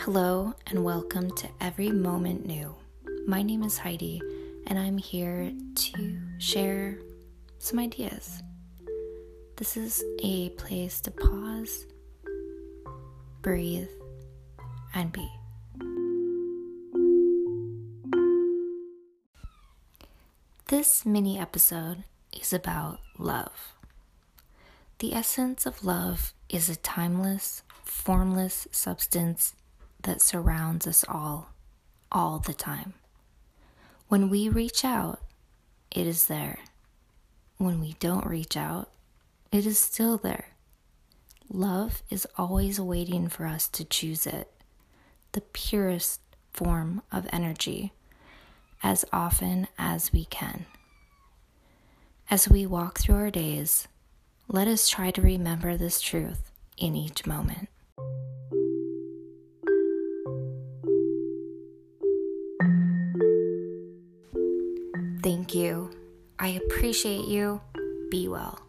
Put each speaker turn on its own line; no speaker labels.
Hello, and welcome to Every Moment New. My name is Heidi, and I'm here to share some ideas. This is a place to pause, breathe, and be. This mini episode is about love. The essence of love is a timeless, formless substance that surrounds us all, all the time. When we reach out, it is there. When we don't reach out, it is still there. Love is always waiting for us to choose it, the purest form of energy, as often as we can. As we walk through our days, let us try to remember this truth in each moment. Thank you. I appreciate you. Be well.